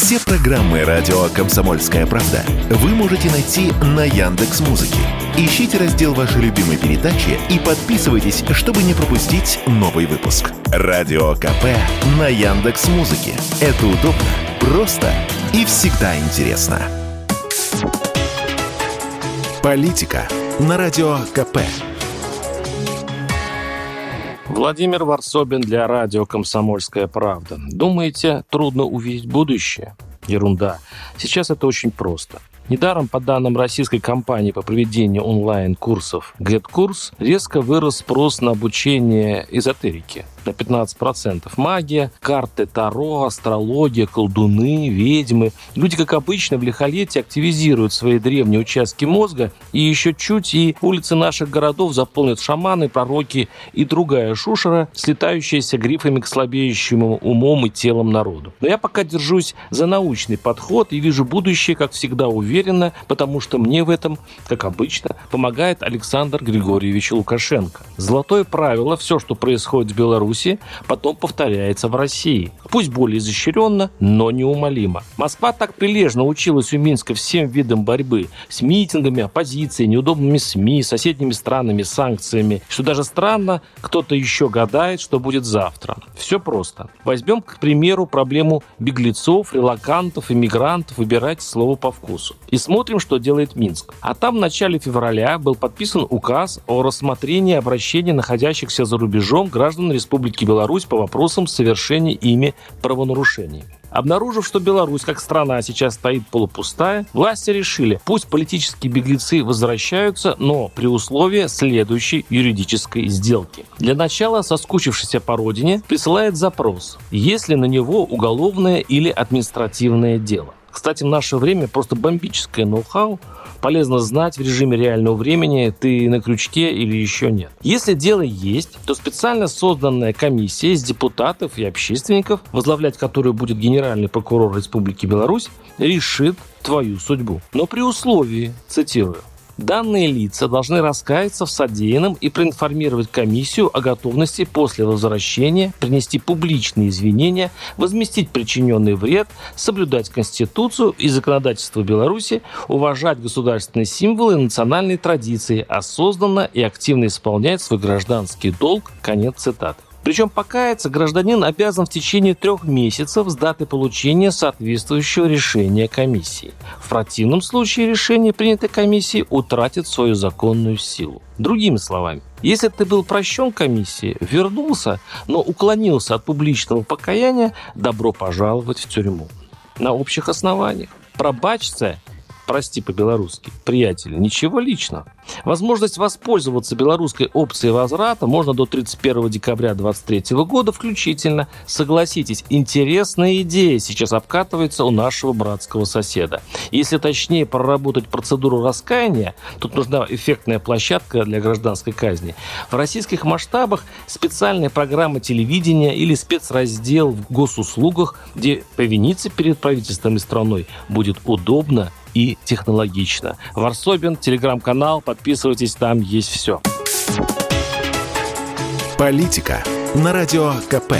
Все программы радио Комсомольская правда вы можете найти на Яндекс Музыке. Ищите раздел вашей любимой передачи и подписывайтесь, чтобы не пропустить новый выпуск. Радио КП на Яндекс Музыке. Это удобно, просто и всегда интересно. Политика на радио КП. Владимир Варсобин для радио «Комсомольская правда». Думаете, трудно увидеть будущее? Ерунда. Сейчас это очень просто. Недаром, по данным российской компании по проведению онлайн-курсов GetCourse, резко вырос спрос на обучение эзотерики на 15%. Магия, карты Таро, астрология, колдуны, ведьмы. Люди, как обычно, в лихолетие активизируют свои древние участки мозга, и еще чуть и улицы наших городов заполнят шаманы, пророки и другая шушера, слетающаяся грифами к слабеющему умом и телом народу. Но я пока держусь за научный подход и вижу будущее, как всегда, уверенно, потому что мне в этом, как обычно, помогает Александр Григорьевич Лукашенко. Золотое правило – все, что происходит в Беларуси, Беларуси, потом повторяется в России. Пусть более изощренно, но неумолимо. Москва так прилежно училась у Минска всем видам борьбы с митингами, оппозицией, неудобными СМИ, соседними странами, санкциями, что даже странно, кто-то еще гадает, что будет завтра. Все просто. Возьмем, к примеру, проблему беглецов, релакантов, иммигрантов, выбирайте слово по вкусу. И смотрим, что делает Минск. А там в начале февраля был подписан указ о рассмотрении обращений находящихся за рубежом граждан Республики Республики Беларусь по вопросам совершения ими правонарушений. Обнаружив, что Беларусь как страна сейчас стоит полупустая, власти решили, пусть политические беглецы возвращаются, но при условии следующей юридической сделки. Для начала соскучившийся по родине присылает запрос, есть ли на него уголовное или административное дело. Кстати, в наше время просто бомбическое ноу-хау полезно знать в режиме реального времени, ты на крючке или еще нет. Если дело есть, то специально созданная комиссия из депутатов и общественников, возглавлять которую будет генеральный прокурор Республики Беларусь, решит твою судьбу. Но при условии, цитирую, Данные лица должны раскаяться в содеянном и проинформировать комиссию о готовности после возвращения принести публичные извинения, возместить причиненный вред, соблюдать Конституцию и законодательство Беларуси, уважать государственные символы и национальные традиции, осознанно и активно исполнять свой гражданский долг. Конец цитаты. Причем покаяться гражданин обязан в течение трех месяцев с даты получения соответствующего решения комиссии. В противном случае решение, принятое комиссией, утратит свою законную силу. Другими словами, если ты был прощен комиссией, вернулся, но уклонился от публичного покаяния, добро пожаловать в тюрьму. На общих основаниях. Пробачься прости по-белорусски, приятели, ничего личного. Возможность воспользоваться белорусской опцией возврата можно до 31 декабря 2023 года включительно. Согласитесь, интересная идея сейчас обкатывается у нашего братского соседа. Если точнее проработать процедуру раскаяния, тут нужна эффектная площадка для гражданской казни. В российских масштабах специальная программа телевидения или спецраздел в госуслугах, где повиниться перед правительством и страной будет удобно и технологично. Варсобин, телеграм-канал, подписывайтесь, там есть все. Политика на радио КП.